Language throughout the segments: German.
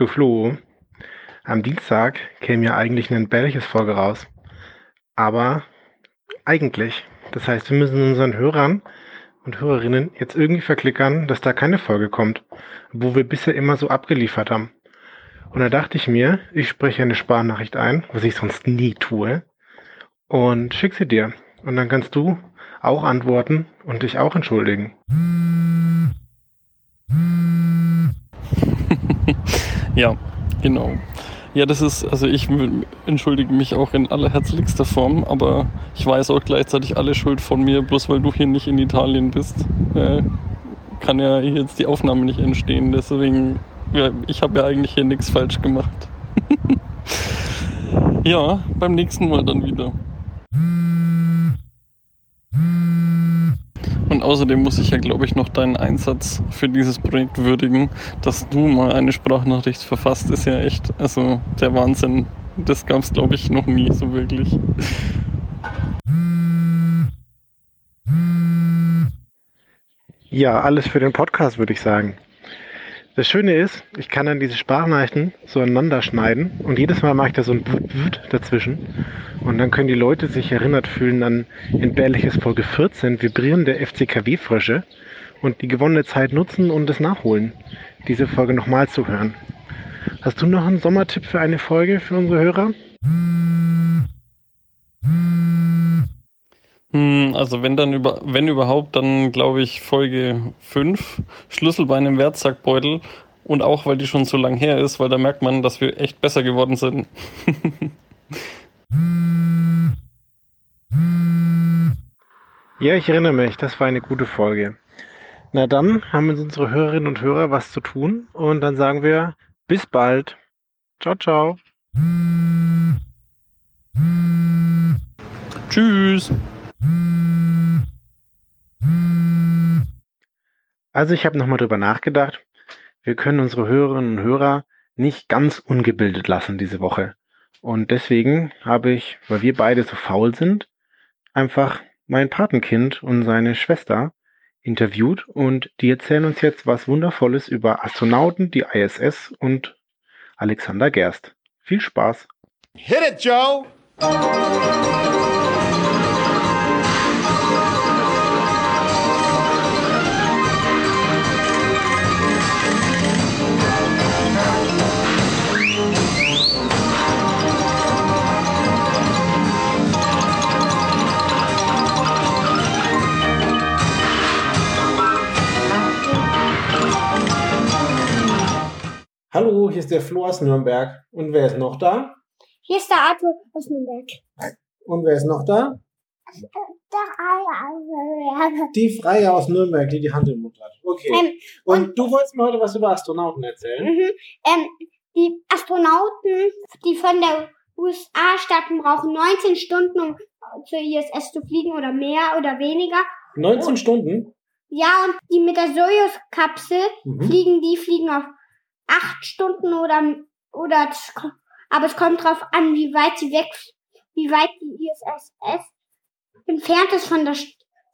Du Flo, am Dienstag käme ja eigentlich eine entbehrliches Folge raus. Aber eigentlich. Das heißt, wir müssen unseren Hörern und Hörerinnen jetzt irgendwie verklickern, dass da keine Folge kommt, wo wir bisher immer so abgeliefert haben. Und da dachte ich mir, ich spreche eine Sparnachricht ein, was ich sonst nie tue, und schick sie dir. Und dann kannst du auch antworten und dich auch entschuldigen. Ja, genau. Ja, das ist, also ich entschuldige mich auch in allerherzlichster Form, aber ich weiß auch gleichzeitig alle Schuld von mir, bloß weil du hier nicht in Italien bist, äh, kann ja jetzt die Aufnahme nicht entstehen. Deswegen, ja, ich habe ja eigentlich hier nichts falsch gemacht. ja, beim nächsten Mal dann wieder. Und außerdem muss ich ja, glaube ich, noch deinen Einsatz für dieses Projekt würdigen. Dass du mal eine Sprachnachricht verfasst, ist ja echt, also der Wahnsinn. Das gab es, glaube ich, noch nie so wirklich. Ja, alles für den Podcast, würde ich sagen. Das Schöne ist, ich kann dann diese Sprachnachrichten so aneinander schneiden und jedes Mal mache ich da so ein Wut dazwischen. Und dann können die Leute sich erinnert fühlen an entbehrliches Folge 14, vibrierende FCKW-Frösche und die gewonnene Zeit nutzen und es nachholen, diese Folge nochmal zu hören. Hast du noch einen Sommertipp für eine Folge für unsere Hörer? Hm, also wenn dann über, wenn überhaupt, dann glaube ich Folge 5, Schlüsselbein im Wertsackbeutel. Und auch, weil die schon so lang her ist, weil da merkt man, dass wir echt besser geworden sind. ja, ich erinnere mich, das war eine gute Folge. Na dann haben uns unsere Hörerinnen und Hörer was zu tun und dann sagen wir bis bald. Ciao, ciao. Tschüss. Also ich habe nochmal drüber nachgedacht. Wir können unsere Hörerinnen und Hörer nicht ganz ungebildet lassen diese Woche. Und deswegen habe ich, weil wir beide so faul sind, einfach mein Patenkind und seine Schwester interviewt und die erzählen uns jetzt was Wundervolles über Astronauten, die ISS und Alexander Gerst. Viel Spaß! Hit it, Joe! Hallo, hier ist der Flo aus Nürnberg. Und wer ist noch da? Hier ist der Arthur aus Nürnberg. Und wer ist noch da? Die Freie aus Nürnberg, die die Hand im Mund hat. Okay. Ähm, und, und, du wolltest mir heute was über Astronauten erzählen? Mhm. Ähm, die Astronauten, die von der USA starten, brauchen 19 Stunden, um zur ISS zu fliegen oder mehr oder weniger. 19 Stunden? Ja, und die mit der Soyuz-Kapsel mhm. fliegen, die fliegen auf acht Stunden oder, oder, aber es kommt drauf an, wie weit sie weg, wie weit die ISS entfernt ist von der,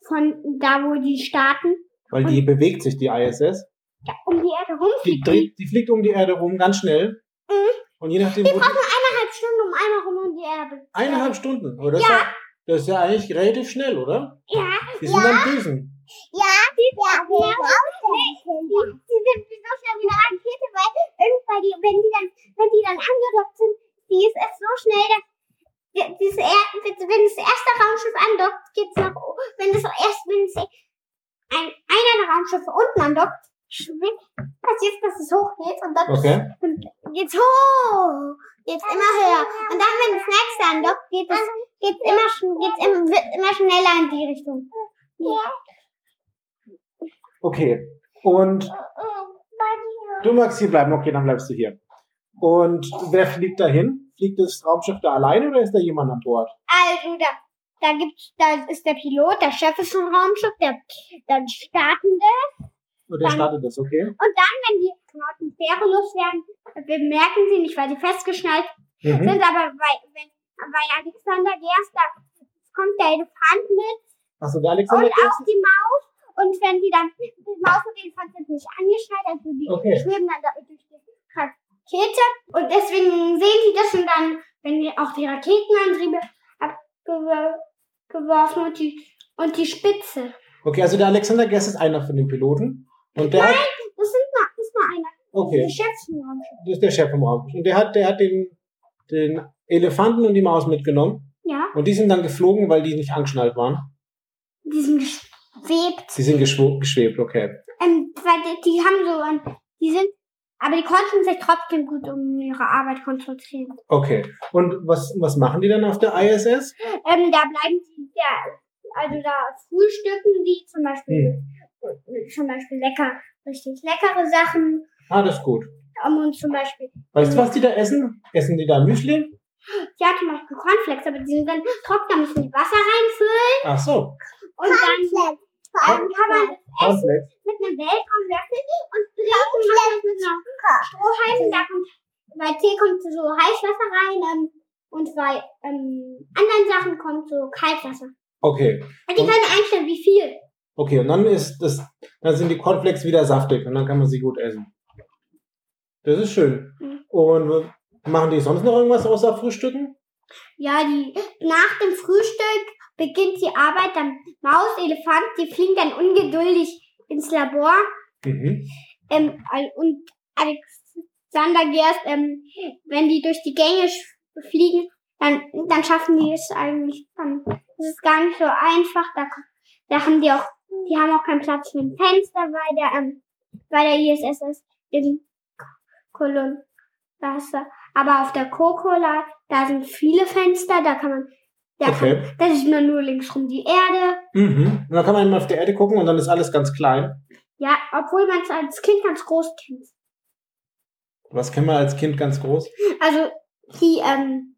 von da, wo die starten. Weil die Und, bewegt sich, die ISS. Ja, um die Erde rum. Die, dreht, die fliegt um die Erde rum, ganz schnell. Mhm. Und je nachdem. Die brauchen eineinhalb Stunden um einmal rum um die Erde. Eineinhalb Stunden? Das ja. Das ist ja eigentlich relativ schnell, oder? Ja. Die sind ja. am Düsen. Ja, die, ja, die sind so schnell wie eine Rakete, weil irgendwann, die, wenn die dann, wenn die dann angedockt sind, die ist es so schnell, dass das, wenn das erste Raumschiff andockt, geht's nach, wenn das erst, wenn es ein, einer der Raumschiffe unten andockt, passiert, dass es hochgeht und dann okay. geht's hoch, geht's immer höher. Und dann, wenn das nächste andockt, geht es, geht's immer, geht's immer, wird immer schneller in die Richtung. Ja. Okay. Und du magst hier bleiben, okay, dann bleibst du hier. Und wer fliegt dahin? Fliegt das Raumschiff da alleine oder ist da jemand an Bord? Also da, da gibt's, da ist der Pilot, der Chef ist vom Raumschiff, der, dann starten das. Und der startet das, okay. Und dann, wenn die Knoten schwerelos werden, bemerken sie nicht, weil sie festgeschnallt mhm. sind, aber bei, wenn, bei Alexander Gerst, da kommt der Elefant mit. Achso, der Alexander Und auch die Maus. Und wenn die dann, die Maus und Elefant sind nicht angeschnallt, also die okay. schweben dann da durch die Rakete und deswegen sehen die das und dann, wenn die auch die Raketenantriebe abgeworfen und die, und die Spitze. Okay, also der Alexander Gerst ist einer von den Piloten. Und der hat, Das sind mal, ist mal einer. okay, Der Chef vom Raumschiff. das ist der Chef vom Raum. Und der hat, der hat den, den Elefanten und die Maus mitgenommen. Ja, Und die sind dann geflogen, weil die nicht angeschnallt waren. die sind geschwebt. Sie sind geschwebt, okay. Ähm, weil die, die haben so, die sind, aber die konnten sich trotzdem gut um ihre Arbeit konzentrieren. Okay. Und was, was machen die dann auf der ISS? Ähm, da bleiben sie, ja, also da frühstücken die zum Beispiel, Hm. zum Beispiel lecker, richtig leckere Sachen. Ah, das ist gut. Und zum Beispiel, Weißt du, was die da essen? Essen die da Müsli? ja, zum Beispiel Cornflakes, aber die sind dann trocken, da müssen die Wasser reinfüllen Ach so. und dann, dann kann man es essen mit einem Weltraumlöffel und trinken man mit einer Strohhalm. Da kommt, bei Tee kommt so Heißwasser rein ähm, und bei ähm, anderen Sachen kommt so Kaltwasser. Okay. Und die können einstellen, wie viel. Okay, und dann ist das, dann sind die Cornflakes wieder saftig und dann kann man sie gut essen. Das ist schön. Mhm. Und machen die sonst noch irgendwas außer Frühstücken? Ja, die nach dem Frühstück beginnt die Arbeit, dann Maus, Elefant, die fliegen dann ungeduldig ins Labor. Mhm. Ähm, und Alexander Gerst, ähm, wenn die durch die Gänge fliegen, dann, dann schaffen die es eigentlich. Dann ist es gar nicht so einfach. Da, da haben die auch, die haben auch keinen Platz für ein Fenster, weil der, ähm, weil der ISS ist in er. Aber auf der Kokola, da sind viele Fenster, da kann man, da, Okay. kann, da sieht man nur linksrum die Erde. Mhm. Und dann kann man immer auf der Erde gucken und dann ist alles ganz klein. Ja, obwohl man es als Kind ganz groß kennt. Was kennen wir als Kind ganz groß? Also die ähm,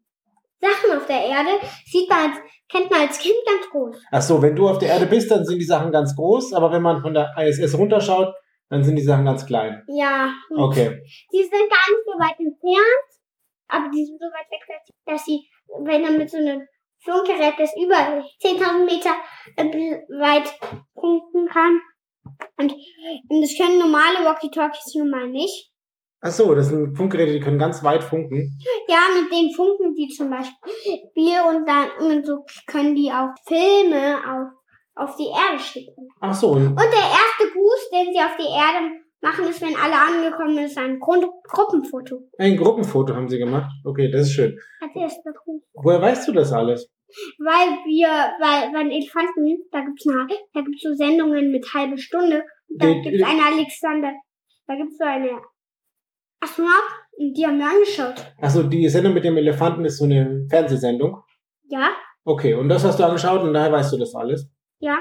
Sachen auf der Erde sieht man als, kennt man als Kind ganz groß. Ach so, wenn du auf der Erde bist, dann sind die Sachen ganz groß, aber wenn man von der ISS runterschaut, dann sind die Sachen ganz klein. Ja. Okay. Die sind gar nicht so weit entfernt, aber die sind so weit weg, dass- dass sie, wenn man mit so einem Funkgerät, das über 10.000 Meter äh, weit funken kann. Und, und das können normale Walkie-Talkies nun mal nicht. Ach so, das sind Funkgeräte, die können ganz weit funken. Ja, mit denen funken die zum Beispiel und dann und so können die auch Filme auf, auf die Erde schicken. Ach so, und Und der erste Gruß, den sie auf die Erde machen, ist, wenn alle angekommen sind, ist ein Grund Gruppenfoto. ein Gruppenfoto haben sie gemacht. Okay, das ist schön. Als erster Gruß. Woher weißt du das alles? Weil wir, weil bei den Elefanten, da gibt's eine, da gibt's so Sendungen mit halbe Stunde. Und da Die- gibt's eine Alexander, da gibt's so eine Astronaut, und die haben wir angeschaut. Ach so, die Sendung mit dem Elefanten ist so eine Fernsehsendung. Ja, Okay, und das hast du angeschaut und daher weißt du das alles. ja.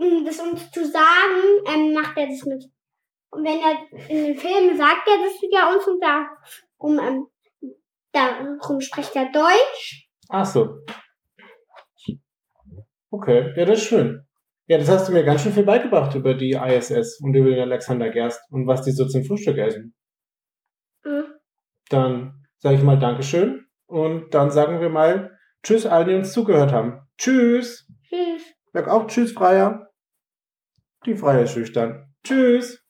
Um das uns zu sagen, ähm, macht er das mit. Und wenn er in den Filmen sagt er das ja uns und darum, ähm, darum spricht er Deutsch. Ach so. Okay, ja, das ist schön. Ja, das hast du mir ganz schön viel beigebracht über die ISS und über den Alexander Gerst und was die so zum Frühstück essen. Mhm. Dann sage ich mal Dankeschön und dann sagen wir mal Tschüss allen, die uns zugehört haben. Tschüss. Tschüss. Sag auch Tschüss, Freier. Die Freier ist schüchtern. Tschüss.